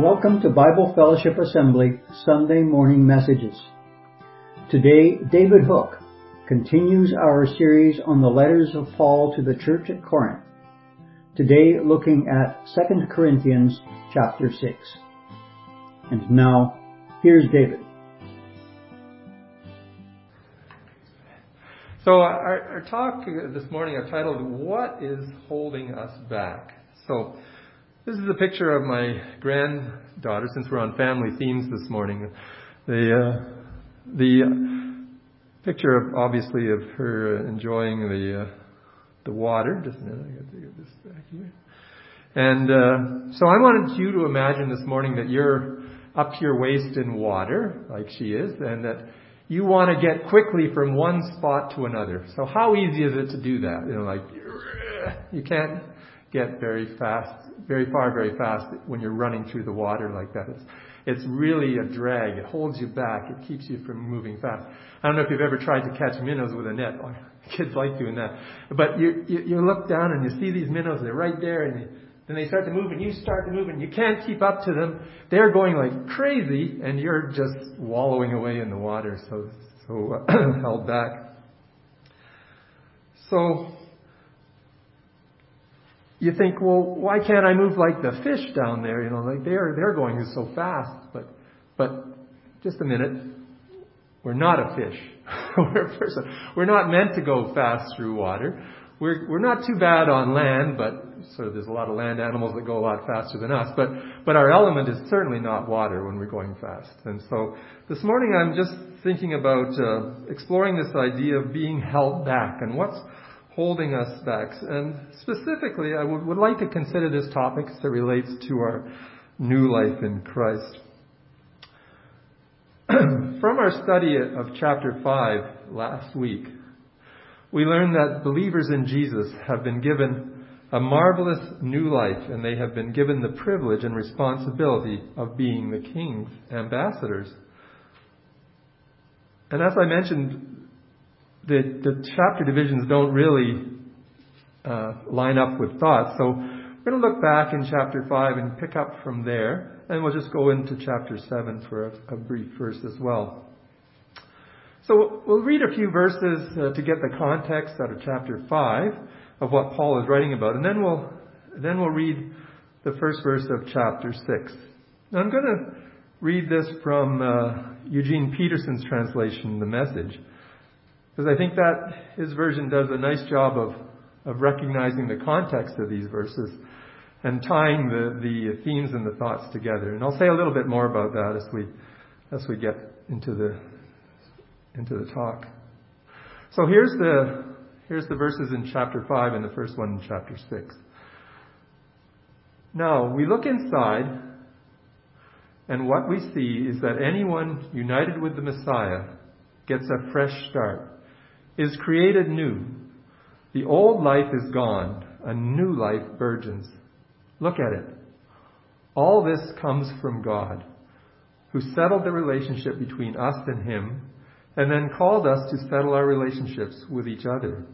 Welcome to Bible Fellowship Assembly Sunday morning messages. Today, David Hook continues our series on the letters of Paul to the church at Corinth. Today, looking at 2 Corinthians chapter 6. And now, here's David. So our, our talk this morning I've titled, What is Holding Us Back? So this is a picture of my granddaughter, since we're on family themes this morning. The, uh, the picture of, obviously, of her enjoying the, uh, the water. Just a minute, I got to get this back here. And uh, so I wanted you to imagine this morning that you're up to your waist in water, like she is, and that you want to get quickly from one spot to another. So how easy is it to do that? You know, like you can't get very fast, very far, very fast when you're running through the water like that. It's it's really a drag. It holds you back. It keeps you from moving fast. I don't know if you've ever tried to catch minnows with a net. Oh, kids like doing that. But you, you, you look down and you see these minnows. They're right there, and then they start to move, and you start to move, and you can't keep up to them. They're going like crazy, and you're just wallowing away in the water, so so held back. So you think, well, why can't I move like the fish down there? You know, like they're they're going so fast. But but just a minute, we're not a fish. we're a person. We're not meant to go fast through water we're, we're not too bad on land, but sort of there's a lot of land animals that go a lot faster than us. But, but our element is certainly not water when we're going fast. And so this morning I'm just thinking about uh, exploring this idea of being held back and what's holding us back. And specifically, I would, would like to consider this topic as it relates to our new life in Christ. From our study of chapter 5 last week, we learned that believers in Jesus have been given a marvelous new life and they have been given the privilege and responsibility of being the King's ambassadors. And as I mentioned, the, the chapter divisions don't really uh, line up with thoughts. So we're going to look back in chapter 5 and pick up from there, and we'll just go into chapter 7 for a, a brief verse as well. So we'll read a few verses uh, to get the context out of chapter 5 of what Paul is writing about, and then we'll, then we'll read the first verse of chapter 6. Now I'm going to read this from uh, Eugene Peterson's translation, The Message, because I think that his version does a nice job of, of recognizing the context of these verses and tying the, the themes and the thoughts together. And I'll say a little bit more about that as we, as we get into the into the talk. So here's the, here's the verses in chapter 5 and the first one in chapter 6. Now, we look inside, and what we see is that anyone united with the Messiah gets a fresh start, is created new. The old life is gone, a new life burgeons. Look at it. All this comes from God, who settled the relationship between us and Him and then called us to settle our relationships with each other.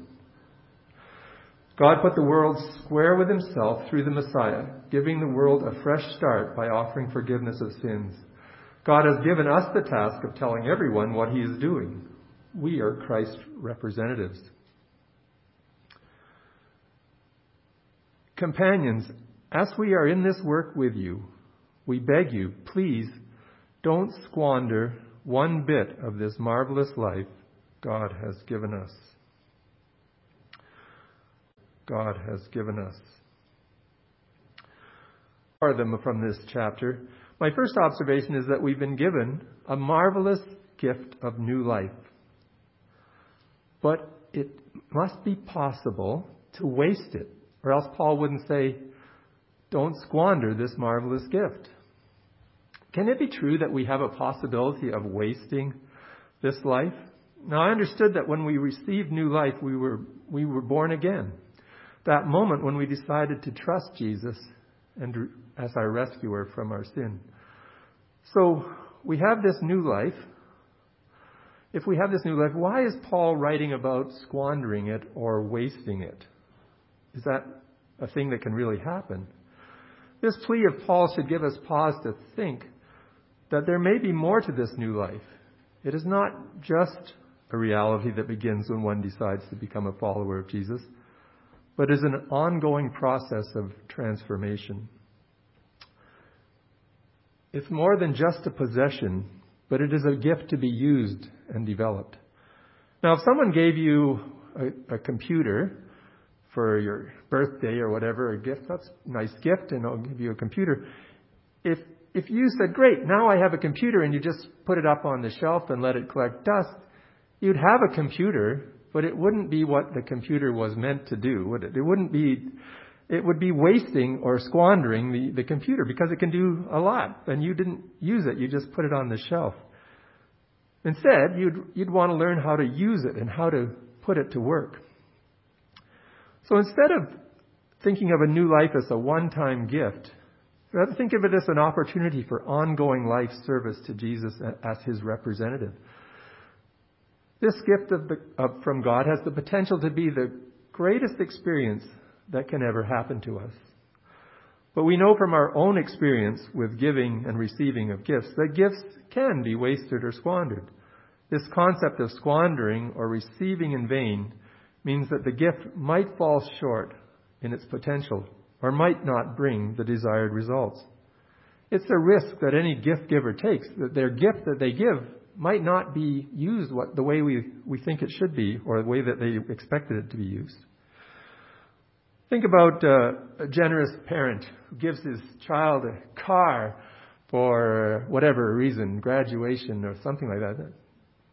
God put the world square with himself through the Messiah, giving the world a fresh start by offering forgiveness of sins. God has given us the task of telling everyone what he is doing. We are Christ's representatives. Companions, as we are in this work with you, we beg you, please don't squander one bit of this marvelous life God has given us. God has given us. Are them from this chapter. My first observation is that we've been given a marvelous gift of new life. But it must be possible to waste it, or else Paul wouldn't say, don't squander this marvelous gift. Can it be true that we have a possibility of wasting this life? Now, I understood that when we received new life, we were, we were born again. That moment when we decided to trust Jesus and as our rescuer from our sin. So, we have this new life. If we have this new life, why is Paul writing about squandering it or wasting it? Is that a thing that can really happen? this plea of Paul should give us pause to think that there may be more to this new life. It is not just a reality that begins when one decides to become a follower of Jesus, but is an ongoing process of transformation. It's more than just a possession, but it is a gift to be used and developed. Now, if someone gave you a, a computer for your birthday or whatever, a gift, that's a nice gift, and I'll give you a computer. If if you said, Great, now I have a computer, and you just put it up on the shelf and let it collect dust, you'd have a computer, but it wouldn't be what the computer was meant to do, would it? It wouldn't be it would be wasting or squandering the, the computer because it can do a lot and you didn't use it, you just put it on the shelf. Instead, you'd, you'd want to learn how to use it and how to put it to work. So instead of thinking of a new life as a one time gift, rather think of it as an opportunity for ongoing life service to Jesus as his representative. This gift the, of, from God has the potential to be the greatest experience that can ever happen to us. But we know from our own experience with giving and receiving of gifts that gifts can be wasted or squandered. This concept of squandering or receiving in vain means that the gift might fall short in its potential or might not bring the desired results. It's a risk that any gift giver takes, that their gift that they give might not be used the way we, we think it should be or the way that they expected it to be used. Think about uh, a generous parent who gives his child a car for whatever reason, graduation or something like that. that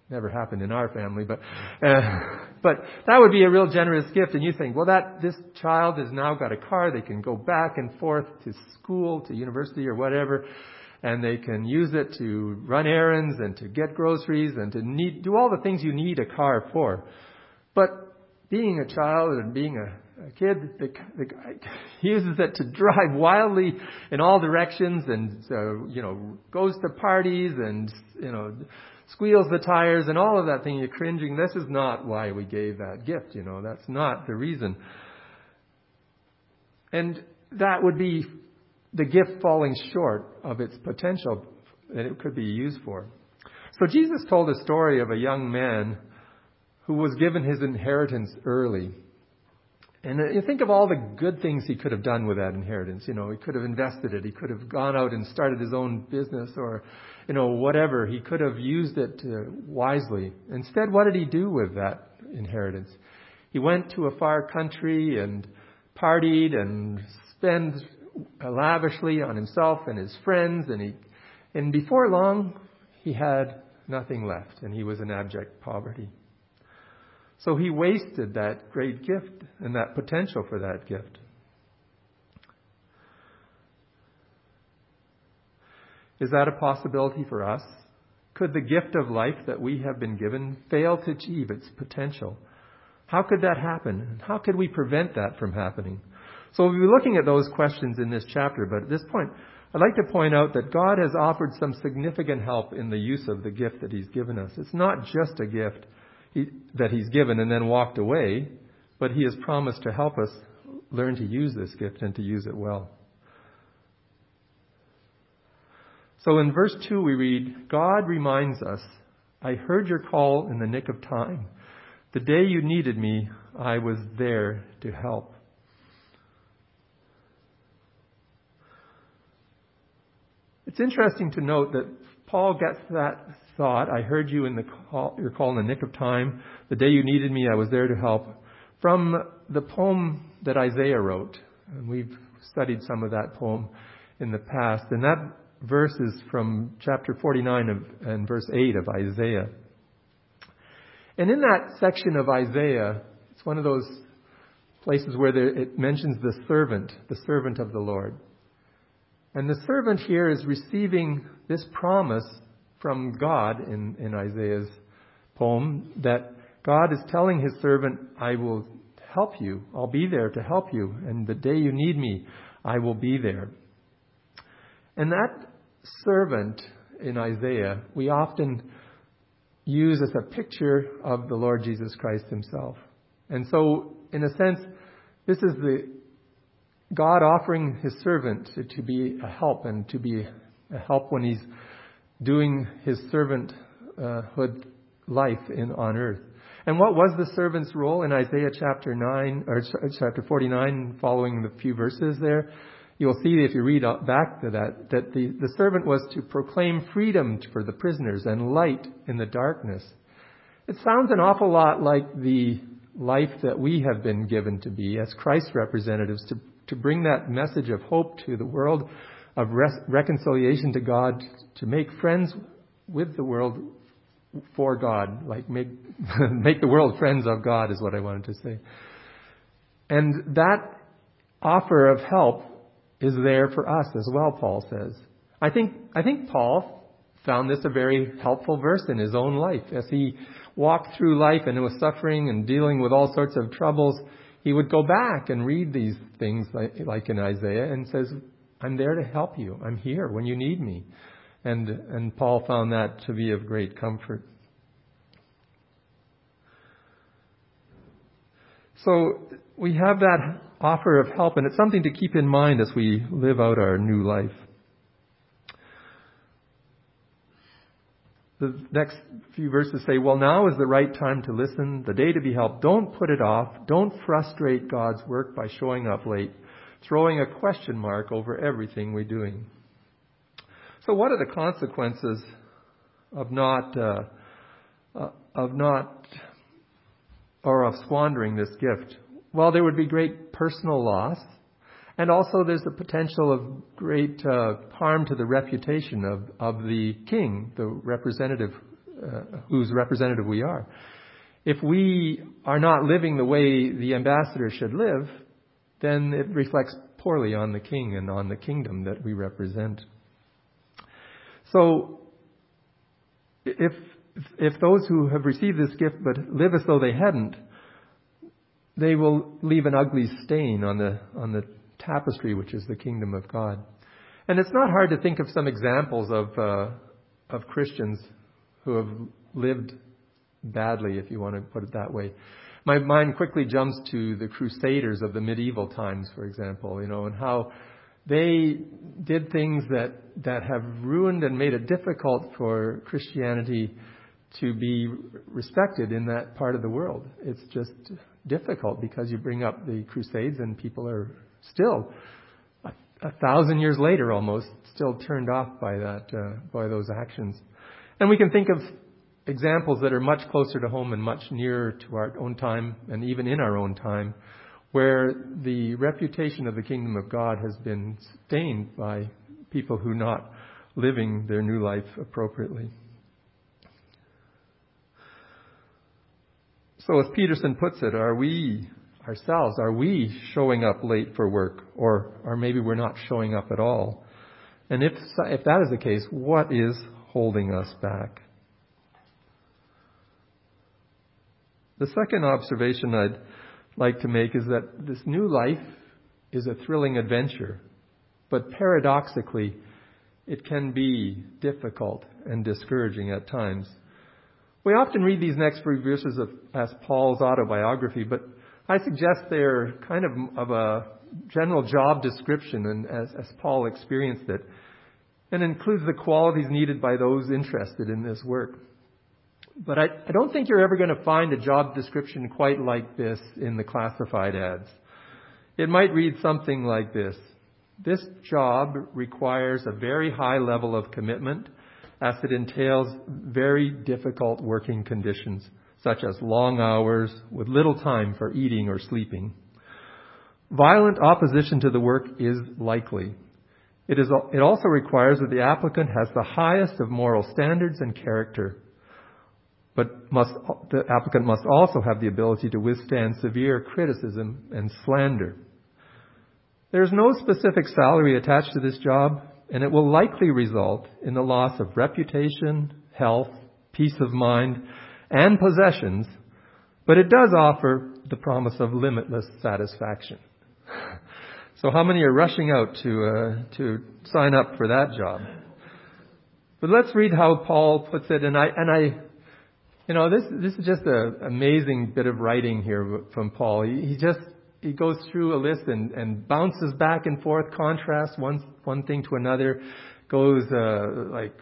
never happened in our family, but uh, but that would be a real generous gift. And you think, well, that this child has now got a car; they can go back and forth to school, to university, or whatever, and they can use it to run errands and to get groceries and to need do all the things you need a car for. But being a child and being a a kid guy uses it to drive wildly in all directions and uh, you know goes to parties and you know squeals the tires and all of that thing. You're cringing. This is not why we gave that gift you know. That's not the reason. And that would be the gift falling short of its potential that it could be used for. So jesus told a story of a young man who was given his inheritance early and uh, you think of all the good things he could have done with that inheritance. You know, he could have invested it. He could have gone out and started his own business or, you know, whatever. He could have used it uh, wisely. Instead, what did he do with that inheritance? He went to a far country and partied and spent lavishly on himself and his friends and he, and before long, he had nothing left and he was in abject poverty. So he wasted that great gift and that potential for that gift. Is that a possibility for us? Could the gift of life that we have been given fail to achieve its potential? How could that happen? How could we prevent that from happening? So we'll be looking at those questions in this chapter, but at this point, I'd like to point out that God has offered some significant help in the use of the gift that He's given us. It's not just a gift, that He's given and then walked away, but He has promised to help us learn to use this gift and to use it well. So in verse 2 we read, God reminds us, I heard your call in the nick of time. The day you needed me, I was there to help. It's interesting to note that Paul gets that thought, I heard you in the call, your call in the nick of time. The day you needed me, I was there to help. From the poem that Isaiah wrote. And we've studied some of that poem in the past. And that verse is from chapter 49 of, and verse 8 of Isaiah. And in that section of Isaiah, it's one of those places where there, it mentions the servant, the servant of the Lord. And the servant here is receiving this promise from God in, in Isaiah's poem that God is telling his servant, I will help you. I'll be there to help you. And the day you need me, I will be there. And that servant in Isaiah, we often use as a picture of the Lord Jesus Christ himself. And so, in a sense, this is the God offering his servant to, be a help and to be a help when he's doing his servanthood life in, on earth. And what was the servant's role in Isaiah chapter 9, or chapter 49, following the few verses there? You'll see if you read back to that, that the, the servant was to proclaim freedom for the prisoners and light in the darkness. It sounds an awful lot like the life that we have been given to be as Christ's representatives to, to bring that message of hope to the world, of reconciliation to God, to make friends with the world for God, like make, make the world friends of God is what I wanted to say. And that offer of help is there for us as well, Paul says. I think, I think Paul found this a very helpful verse in his own life. As he walked through life and was suffering and dealing with all sorts of troubles, he would go back and read these things like, like in Isaiah and says, I'm there to help you. I'm here when you need me. And, and Paul found that to be of great comfort. So we have that offer of help, and it's something to keep in mind as we live out our new life. The next few verses say, Well, now is the right time to listen, the day to be helped. Don't put it off. Don't frustrate God's work by showing up late, throwing a question mark over everything we're doing. So, what are the consequences of not, uh, uh, of not, or of squandering this gift? Well, there would be great personal loss, and also there's the potential of great uh, harm to the reputation of, of the king, the representative, uh, whose representative we are. If we are not living the way the ambassador should live, then it reflects poorly on the king and on the kingdom that we represent. So, if, if those who have received this gift but live as though they hadn't, they will leave an ugly stain on the, on the tapestry, which is the kingdom of God. And it's not hard to think of some examples of, uh, of Christians who have lived badly, if you want to put it that way. My mind quickly jumps to the Crusaders of the medieval times, for example, you know, and how they did things that, that have ruined and made it difficult for Christianity to be respected in that part of the world. It's just difficult because you bring up the Crusades and people are still, a, a thousand years later almost, still turned off by that, uh, by those actions. And we can think of examples that are much closer to home and much nearer to our own time and even in our own time where the reputation of the kingdom of God has been stained by people who are not living their new life appropriately. So, as Peterson puts it, are we ourselves, are we showing up late for work? Or, or maybe we're not showing up at all? And if, if that is the case, what is holding us back? The second observation I'd like to make is that this new life is a thrilling adventure, but paradoxically, it can be difficult and discouraging at times. We often read these next few verses of, as Paul's autobiography, but I suggest they're kind of of a general job description, and as, as Paul experienced it, and includes the qualities needed by those interested in this work. But I, I don't think you're ever going to find a job description quite like this in the classified ads. It might read something like this. This job requires a very high level of commitment as it entails very difficult working conditions, such as long hours with little time for eating or sleeping. Violent opposition to the work is likely. It, is, it also requires that the applicant has the highest of moral standards and character but must, the applicant must also have the ability to withstand severe criticism and slander. There is no specific salary attached to this job, and it will likely result in the loss of reputation, health, peace of mind, and possessions, but it does offer the promise of limitless satisfaction. So how many are rushing out to, uh, to sign up for that job? But let's read how Paul puts it, and I, and I you know, this, this is just an amazing bit of writing here from Paul. He, he just he goes through a list and, and bounces back and forth, contrasts one, one thing to another, goes, uh, like,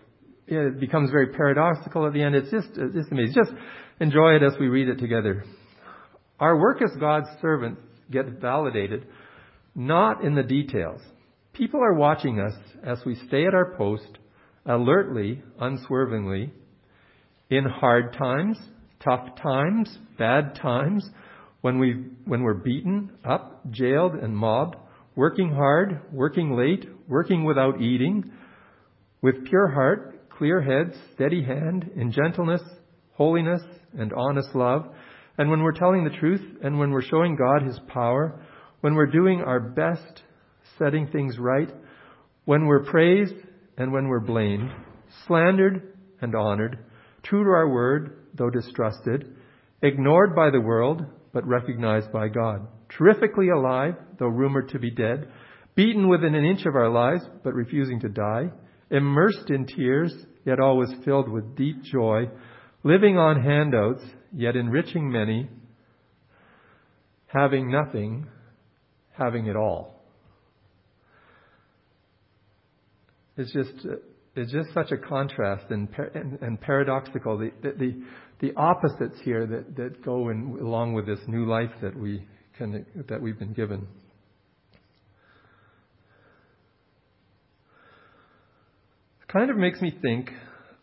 it becomes very paradoxical at the end. It's just, it's just amazing. Just enjoy it as we read it together. Our work as God's servants get validated not in the details. People are watching us as we stay at our post, alertly, unswervingly, in hard times, tough times, bad times, when, we, when we're beaten up, jailed, and mobbed, working hard, working late, working without eating, with pure heart, clear head, steady hand, in gentleness, holiness, and honest love, and when we're telling the truth, and when we're showing God His power, when we're doing our best, setting things right, when we're praised and when we're blamed, slandered and honored, true to our word, though distrusted, ignored by the world, but recognized by God, terrifically alive, though rumored to be dead, beaten within an inch of our lives, but refusing to die, immersed in tears, yet always filled with deep joy, living on handouts, yet enriching many, having nothing, having it all. It's just, it's just such a contrast and, and, and paradoxical. The, the, the opposites here that, that go in, along with this new life that we can, that we've been given. Kind of makes me think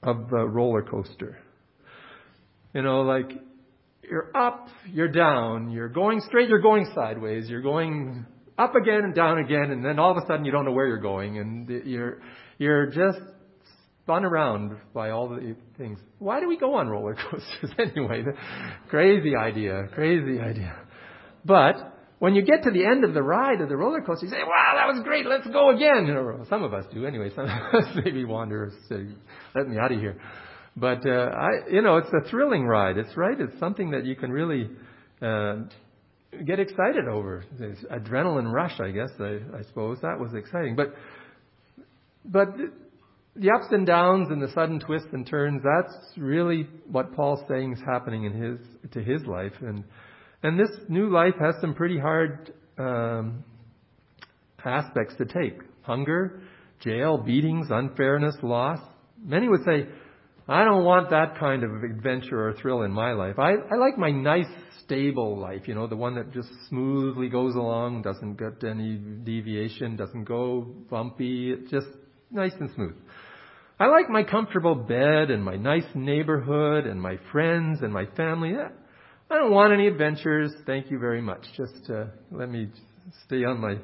of a roller coaster. You know, like you're up, you're down, you're going straight, you're going sideways, you're going up again and down again, and then all of a sudden you don't know where you're going, and you're you're just spun around by all the things. Why do we go on roller coasters anyway? crazy idea, crazy idea. But when you get to the end of the ride of the roller coaster, you say, "Wow, that was great! Let's go again." Or some of us do anyway. Some of us maybe wander, say, "Let me out of here." But uh, I, you know, it's a thrilling ride. It's right. It's something that you can really uh, get excited over. This adrenaline rush, I guess. I, I suppose that was exciting. But but the ups and downs and the sudden twists and turns. That's really what Paul's saying is happening in his to his life. And and this new life has some pretty hard um, aspects to take: hunger, jail, beatings, unfairness, loss. Many would say I don't want that kind of adventure or thrill in my life. I, I like my nice, stable life, you know, the one that just smoothly goes along, doesn't get any deviation, doesn't go bumpy, it's just nice and smooth. I like my comfortable bed and my nice neighborhood and my friends and my family. I don't want any adventures. Thank you very much. Just uh, let me stay on my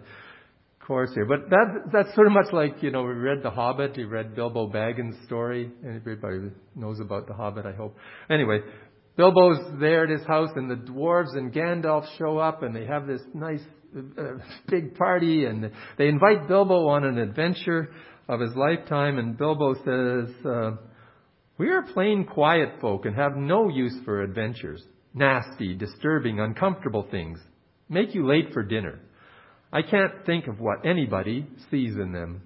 course here. But that, that's sort of much like, you know, we read The Hobbit, you read Bilbo Baggins' story. Everybody knows about The Hobbit, I hope. Anyway, Bilbo's there at his house and the dwarves and Gandalf show up and they have this nice uh, big party and they invite Bilbo on an adventure of his lifetime and Bilbo says, uh, we are plain quiet folk and have no use for adventures. Nasty, disturbing, uncomfortable things. Make you late for dinner. I can't think of what anybody sees in them.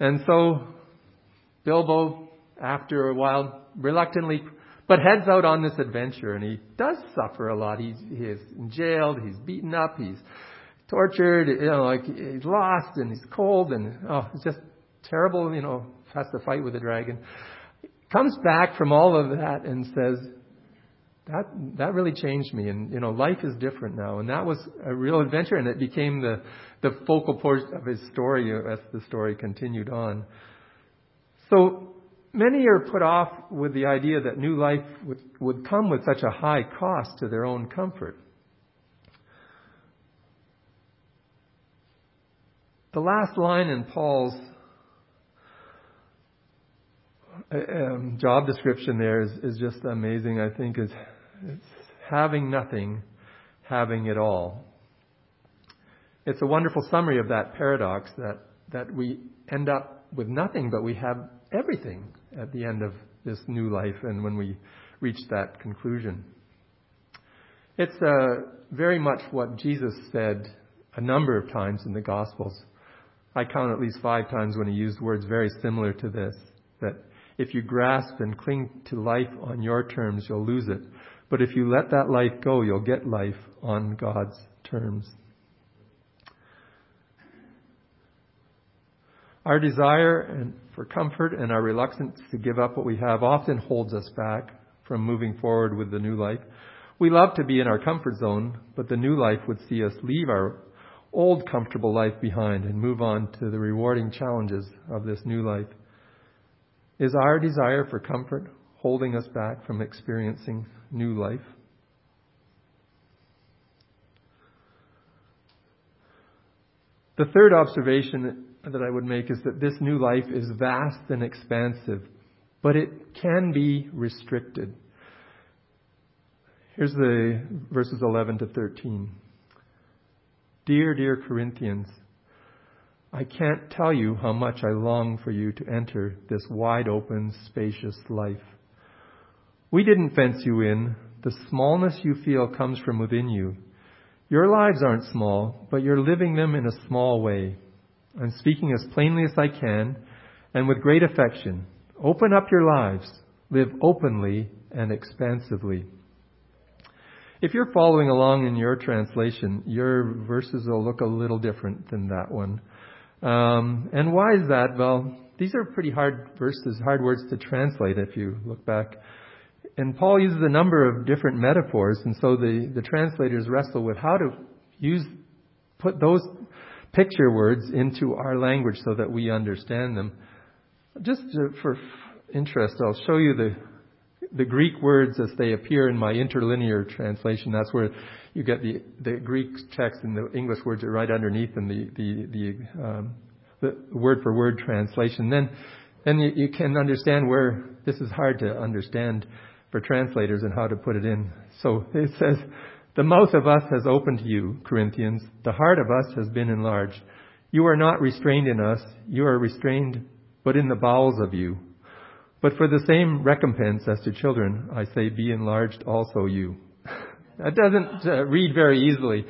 And so Bilbo, after a while, reluctantly, but heads out on this adventure, and he does suffer a lot. He's, he's jailed, he's beaten up, he's tortured, you know, like he's lost, and he's cold, and oh, it's just terrible. You know, has to fight with the dragon. Comes back from all of that and says, that that really changed me and you know life is different now and that was a real adventure and it became the the focal point of his story as the story continued on so many are put off with the idea that new life would, would come with such a high cost to their own comfort the last line in paul's uh, um, job description there is, is just amazing. I think is it's having nothing, having it all. It's a wonderful summary of that paradox that, that we end up with nothing, but we have everything at the end of this new life and when we reach that conclusion. It's uh, very much what Jesus said a number of times in the Gospels. I count at least five times when he used words very similar to this that if you grasp and cling to life on your terms, you'll lose it. But if you let that life go, you'll get life on God's terms. Our desire and for comfort and our reluctance to give up what we have often holds us back from moving forward with the new life. We love to be in our comfort zone, but the new life would see us leave our old comfortable life behind and move on to the rewarding challenges of this new life. Is our desire for comfort holding us back from experiencing new life? The third observation that I would make is that this new life is vast and expansive, but it can be restricted. Here's the verses 11 to 13. Dear, dear Corinthians, I can't tell you how much I long for you to enter this wide open, spacious life. We didn't fence you in. The smallness you feel comes from within you. Your lives aren't small, but you're living them in a small way. I'm speaking as plainly as I can and with great affection. Open up your lives. Live openly and expansively. If you're following along in your translation, your verses will look a little different than that one. Um, and why is that? Well, these are pretty hard verses, hard words to translate if you look back and Paul uses a number of different metaphors, and so the, the translators wrestle with how to use, put those picture words into our language so that we understand them. Just to, for interest, I'll show you the, the Greek words as they appear in my interlinear translation. That's where you get the, the Greek text and the English words are right underneath and the, the, the, um, the word for word translation. Then, then you, you can understand where this is hard to understand for translators and how to put it in. So it says, The mouth of us has opened to you, Corinthians. The heart of us has been enlarged. You are not restrained in us. You are restrained, but in the bowels of you. But for the same recompense as to children, I say, be enlarged also you. that doesn't uh, read very easily.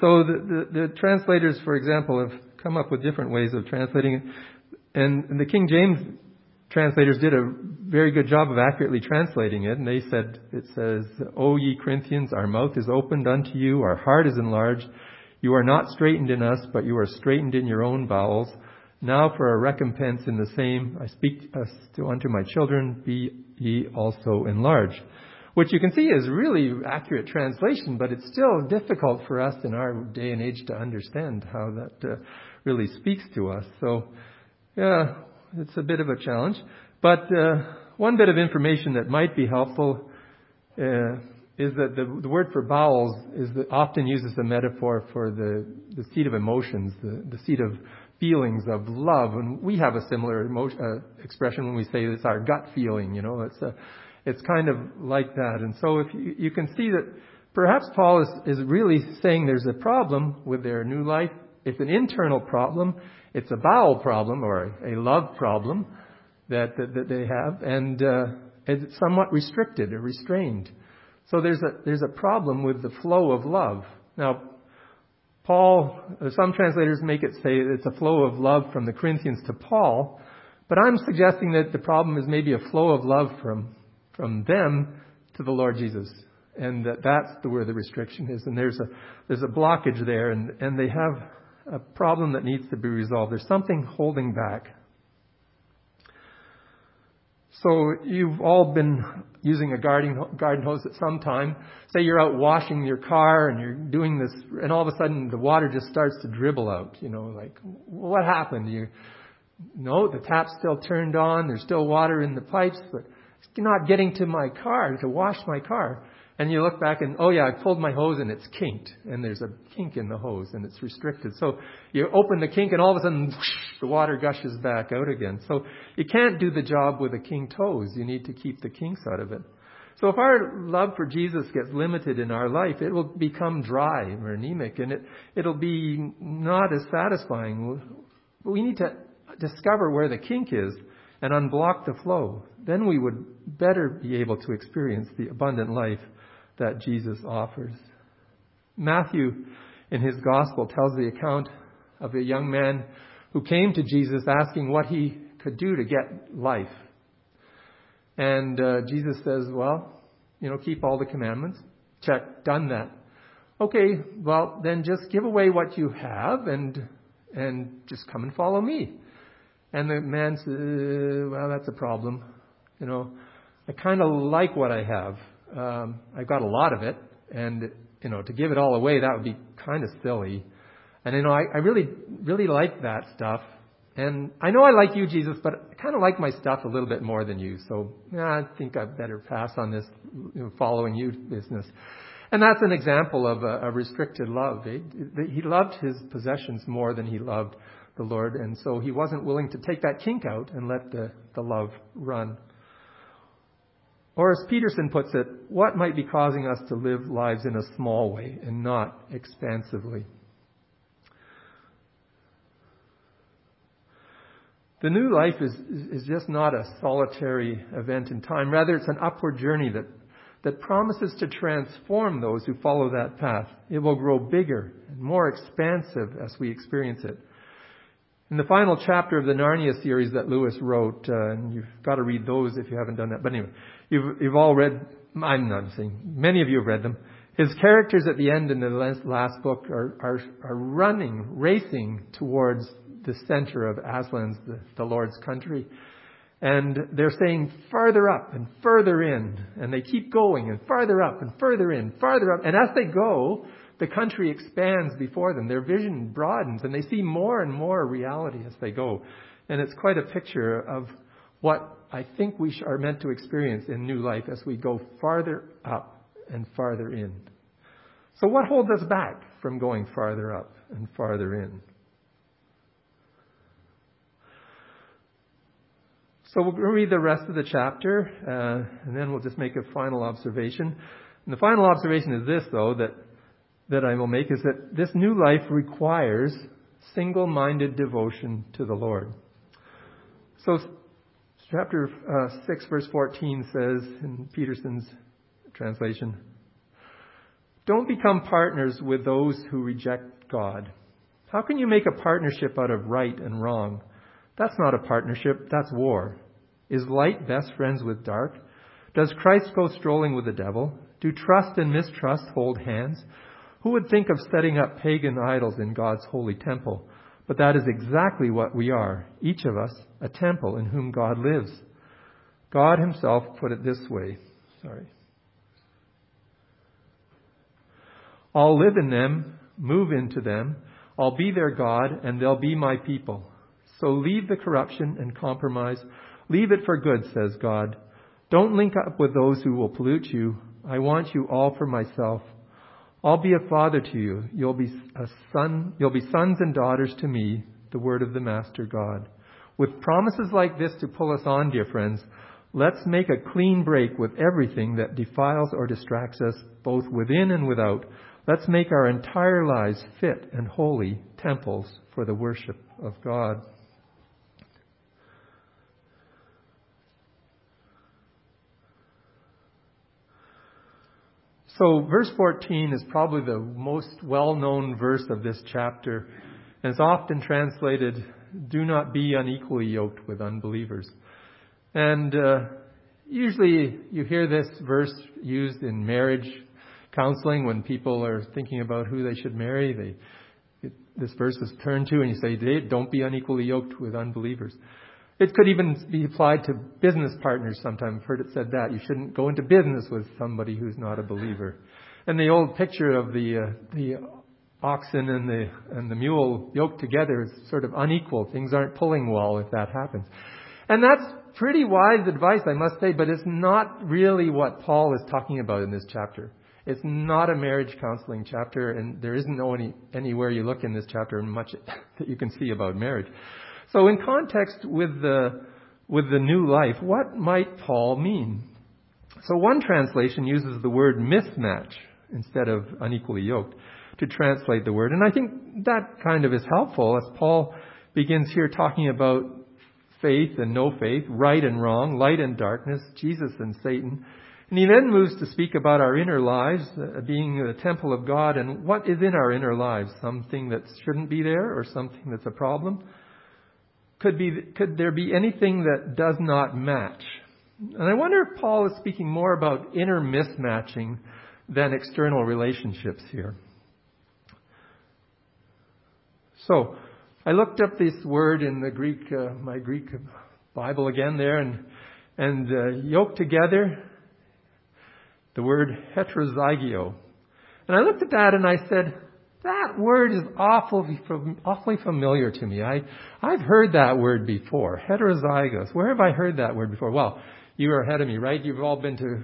So the, the, the translators, for example, have come up with different ways of translating it. And the King James translators did a very good job of accurately translating it, and they said, it says, O ye Corinthians, our mouth is opened unto you, our heart is enlarged. You are not straitened in us, but you are straitened in your own bowels. Now for a recompense in the same, I speak to unto my children, be ye also enlarged. Which you can see is really accurate translation, but it's still difficult for us in our day and age to understand how that uh, really speaks to us. So, yeah, it's a bit of a challenge. But uh, one bit of information that might be helpful uh, is that the, the, word for bowels is the, often used as a metaphor for the, the seat of emotions, the, the seat of feelings of love. And we have a similar emotion, uh, expression when we say it's our gut feeling. You know, it's a, it's kind of like that. And so if you, you can see that perhaps Paul is, is really saying there's a problem with their new life. It's an internal problem. It's a bowel problem or a love problem that, that, that they have, and uh, it's somewhat restricted or restrained. So there's a, there's a problem with the flow of love. Now, Paul, uh, some translators make it say it's a flow of love from the Corinthians to Paul, but I'm suggesting that the problem is maybe a flow of love from, from them to the Lord Jesus. And that that's the, where the restriction is. And there's a, there's a blockage there, and, and they have a problem that needs to be resolved. There's something holding back. So you've all been using a garden, garden hose at some time. Say you're out washing your car and you're doing this, and all of a sudden the water just starts to dribble out. You know, like what happened? You no, the tap's still turned on. There's still water in the pipes, but it's not getting to my car to wash my car. And you look back and, oh yeah, I pulled my hose and it's kinked. And there's a kink in the hose and it's restricted. So you open the kink and all of a sudden whoosh, the water gushes back out again. So you can't do the job with a kinked hose. You need to keep the kinks out of it. So if our love for Jesus gets limited in our life, it will become dry or anemic and it, it'll be not as satisfying. We need to discover where the kink is and unblock the flow. Then we would better be able to experience the abundant life that Jesus offers. Matthew, in his gospel, tells the account of a young man who came to Jesus asking what he could do to get life. And uh, Jesus says, Well, you know, keep all the commandments. Check, done that. Okay, well, then just give away what you have and, and just come and follow me. And the man says, well, that's a problem. You know, I kind of like what I have. Um, I've got a lot of it, and you know, to give it all away, that would be kind of silly. And you know, I, I really, really like that stuff. And I know I like you, Jesus, but I kind of like my stuff a little bit more than you. So yeah, I think I better pass on this you know, following you business. And that's an example of a, a restricted love. He, he loved his possessions more than he loved the Lord, and so he wasn't willing to take that kink out and let the, the love run. Or as Peterson puts it, what might be causing us to live lives in a small way and not expansively? The new life is, is just not a solitary event in time. Rather, it's an upward journey that, that promises to transform those who follow that path. It will grow bigger and more expansive as we experience it. In the final chapter of the Narnia series that Lewis wrote, uh, and you've got to read those if you haven't done that. But anyway, you've, you've all read, I'm not saying, many of you have read them. His characters at the end in the last book are, are, are running, racing towards the center of Aslan's, the, the Lord's country. And they're saying farther up and further in. And they keep going and farther up and further in, farther up. And as they go, the country expands before them. Their vision broadens and they see more and more reality as they go. And it's quite a picture of what I think we are meant to experience in new life as we go farther up and farther in. So what holds us back from going farther up and farther in? So we'll read the rest of the chapter, uh, and then we'll just make a final observation. And the final observation is this, though, that that I will make is that this new life requires single minded devotion to the Lord. So, chapter uh, 6, verse 14 says in Peterson's translation Don't become partners with those who reject God. How can you make a partnership out of right and wrong? That's not a partnership, that's war. Is light best friends with dark? Does Christ go strolling with the devil? Do trust and mistrust hold hands? Who would think of setting up pagan idols in God's holy temple? But that is exactly what we are, each of us, a temple in whom God lives. God himself put it this way. Sorry. I'll live in them, move into them, I'll be their God, and they'll be my people. So leave the corruption and compromise. Leave it for good, says God. Don't link up with those who will pollute you. I want you all for myself. I'll be a father to you. You'll be a son, you'll be sons and daughters to me, the word of the Master God. With promises like this to pull us on, dear friends, let's make a clean break with everything that defiles or distracts us, both within and without. Let's make our entire lives fit and holy temples for the worship of God. So, verse 14 is probably the most well known verse of this chapter, and it's often translated, Do not be unequally yoked with unbelievers. And uh, usually you hear this verse used in marriage counseling when people are thinking about who they should marry. They, it, this verse is turned to, and you say, Don't be unequally yoked with unbelievers. It could even be applied to business partners sometimes. I've heard it said that. You shouldn't go into business with somebody who's not a believer. And the old picture of the, uh, the oxen and the, and the mule yoked together is sort of unequal. Things aren't pulling well if that happens. And that's pretty wise advice, I must say, but it's not really what Paul is talking about in this chapter. It's not a marriage counseling chapter, and there isn't any, anywhere you look in this chapter much that you can see about marriage. So, in context with the, with the new life, what might Paul mean? So, one translation uses the word mismatch instead of unequally yoked to translate the word. And I think that kind of is helpful as Paul begins here talking about faith and no faith, right and wrong, light and darkness, Jesus and Satan. And he then moves to speak about our inner lives, uh, being the temple of God, and what is in our inner lives, something that shouldn't be there or something that's a problem could, be, could there be anything that does not match? And I wonder if Paul is speaking more about inner mismatching than external relationships here. So, I looked up this word in the Greek, uh, my Greek Bible again there, and and uh, yoked together the word heterozygio. And I looked at that and I said, that word is awfully, awfully familiar to me. I, I've heard that word before. Heterozygous. Where have I heard that word before? Well, you are ahead of me, right? You've all been to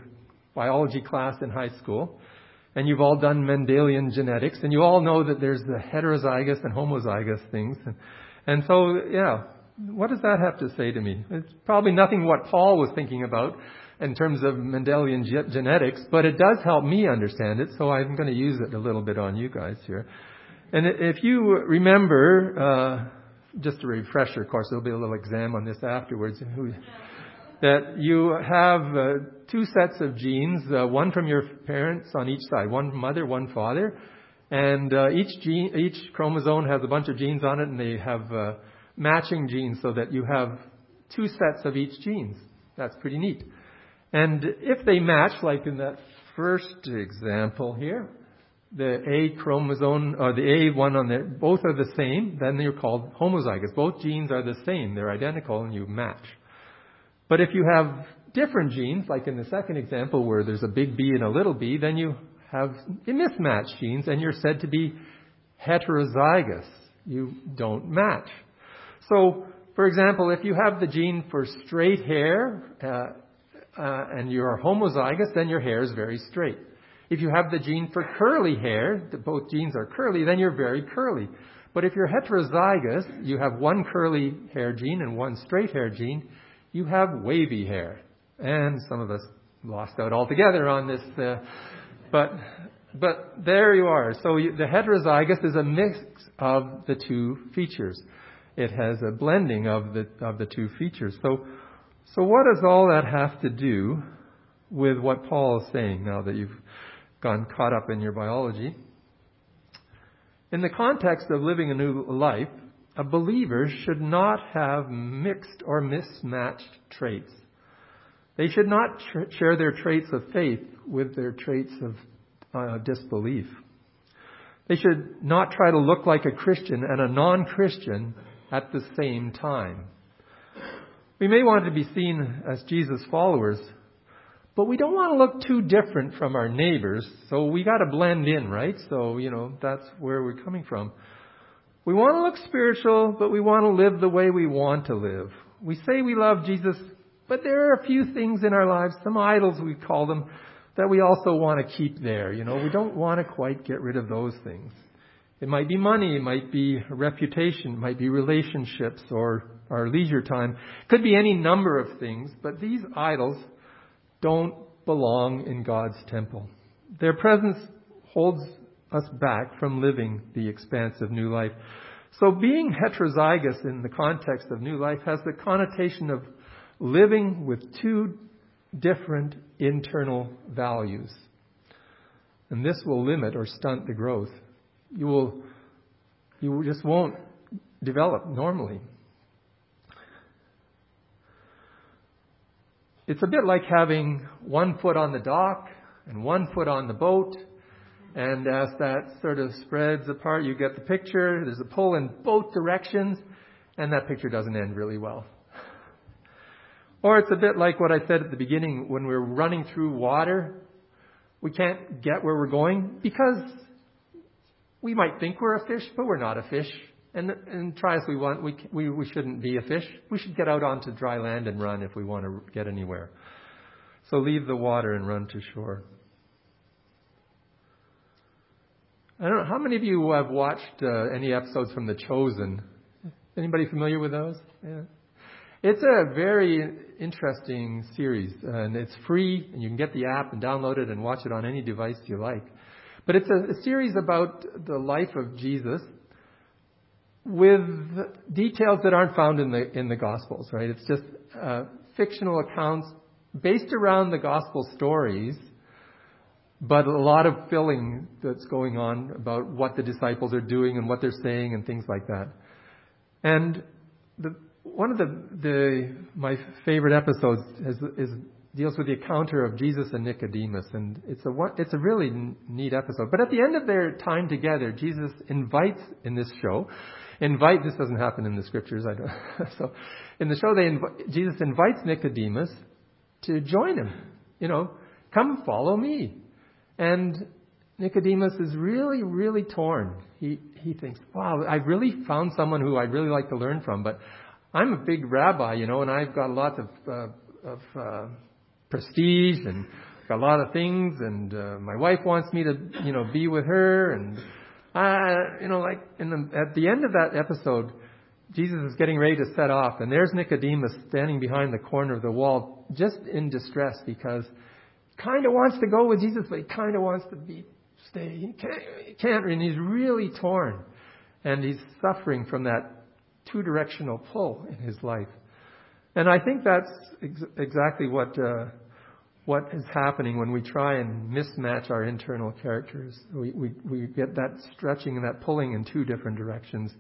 biology class in high school. And you've all done Mendelian genetics. And you all know that there's the heterozygous and homozygous things. And, and so, yeah, what does that have to say to me? It's probably nothing what Paul was thinking about in terms of Mendelian ge- genetics, but it does help me understand it, so I'm going to use it a little bit on you guys here. And if you remember, uh, just a refresher, of course, there'll be a little exam on this afterwards, that you have uh, two sets of genes, uh, one from your parents on each side, one mother, one father, and uh, each gene, each chromosome has a bunch of genes on it, and they have uh, matching genes so that you have two sets of each genes. That's pretty neat. And if they match, like in that first example here, the A chromosome or the A one on there, both are the same, then they're called homozygous. Both genes are the same, they're identical, and you match. But if you have different genes, like in the second example where there's a big B and a little b, then you have mismatched genes, and you're said to be heterozygous. You don't match. So, for example, if you have the gene for straight hair, uh, uh, and you are homozygous, then your hair is very straight. If you have the gene for curly hair, both genes are curly, then you're very curly. But if you're heterozygous, you have one curly hair gene and one straight hair gene, you have wavy hair. And some of us lost out altogether on this, uh, but but there you are. So you, the heterozygous is a mix of the two features. It has a blending of the of the two features. So so, what does all that have to do with what Paul is saying now that you've gone caught up in your biology? In the context of living a new life, a believer should not have mixed or mismatched traits. They should not tr- share their traits of faith with their traits of uh, disbelief. They should not try to look like a Christian and a non Christian at the same time. We may want to be seen as Jesus followers, but we don't want to look too different from our neighbors, so we got to blend in, right? So, you know, that's where we're coming from. We want to look spiritual, but we want to live the way we want to live. We say we love Jesus, but there are a few things in our lives, some idols we call them, that we also want to keep there. You know, we don't want to quite get rid of those things. It might be money, it might be reputation, it might be relationships or our leisure time. Could be any number of things, but these idols don't belong in God's temple. Their presence holds us back from living the expansive new life. So being heterozygous in the context of new life has the connotation of living with two different internal values. And this will limit or stunt the growth. You will, you just won't develop normally. It's a bit like having one foot on the dock and one foot on the boat. And as that sort of spreads apart, you get the picture. There's a pull in both directions, and that picture doesn't end really well. Or it's a bit like what I said at the beginning when we're running through water. We can't get where we're going because we might think we're a fish, but we're not a fish. And, and try as we want, we, we, we shouldn't be a fish. We should get out onto dry land and run if we want to get anywhere. So leave the water and run to shore. I don't know, how many of you have watched uh, any episodes from The Chosen? Anybody familiar with those? Yeah. It's a very interesting series, and it's free, and you can get the app and download it and watch it on any device you like. But it's a, a series about the life of Jesus with details that aren't found in the in the Gospels, right? It's just uh, fictional accounts based around the Gospel stories, but a lot of filling that's going on about what the disciples are doing and what they're saying and things like that. And the one of the the my favorite episodes is, is deals with the encounter of Jesus and Nicodemus, and it's a it's a really neat episode. But at the end of their time together, Jesus invites in this show invite. This doesn't happen in the scriptures. I don't. so, in the show, they inv- Jesus invites Nicodemus to join him. You know, come follow me. And Nicodemus is really, really torn. He he thinks, wow, I've really found someone who I'd really like to learn from, but I'm a big rabbi, you know, and I've got lots of uh, of uh, prestige and got a lot of things, and uh, my wife wants me to, you know, be with her, and uh, you know, like the, at the end of that episode, Jesus is getting ready to set off, and there's Nicodemus standing behind the corner of the wall, just in distress because kind of wants to go with Jesus, but he kind of wants to be stay. He can't, he can't, and he's really torn, and he's suffering from that two-directional pull in his life. And I think that's ex- exactly what uh, what is happening when we try and mismatch our internal characters. We, we, we get that stretching and that pulling in two different directions.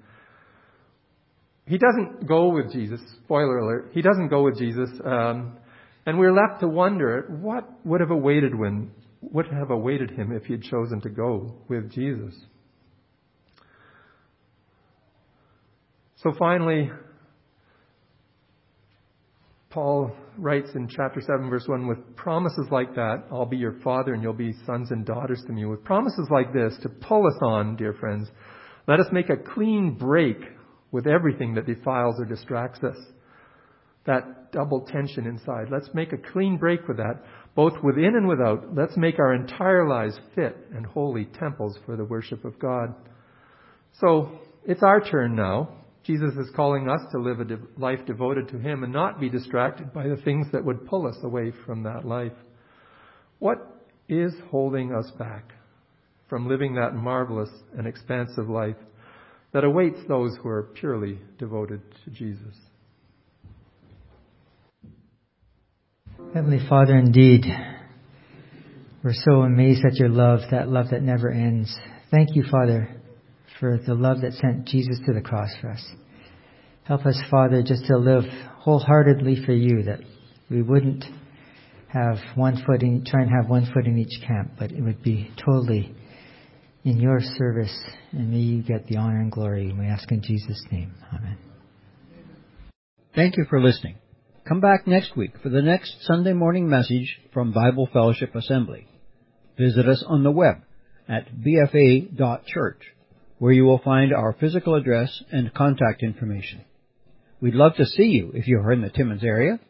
He doesn't go with Jesus. Spoiler alert. He doesn't go with Jesus. Um, and we're left to wonder what would have awaited when, would have awaited him if he had chosen to go with Jesus. So finally, Paul writes in chapter 7, verse 1 with promises like that, I'll be your father and you'll be sons and daughters to me. With promises like this to pull us on, dear friends, let us make a clean break with everything that defiles or distracts us. That double tension inside. Let's make a clean break with that, both within and without. Let's make our entire lives fit and holy temples for the worship of God. So, it's our turn now Jesus is calling us to live a life devoted to Him and not be distracted by the things that would pull us away from that life. What is holding us back from living that marvelous and expansive life that awaits those who are purely devoted to Jesus? Heavenly Father, indeed, we're so amazed at your love, that love that never ends. Thank you, Father, for the love that sent Jesus to the cross for us. Help us, Father, just to live wholeheartedly for you, that we wouldn't have one foot in, try and have one foot in each camp, but it would be totally in your service, and may you get the honor and glory. We ask in Jesus' name. Amen. Thank you for listening. Come back next week for the next Sunday morning message from Bible Fellowship Assembly. Visit us on the web at bfa.church where you will find our physical address and contact information. We'd love to see you if you are in the Timmins area,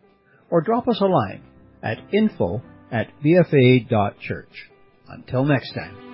or drop us a line at info at bfa.church. Until next time.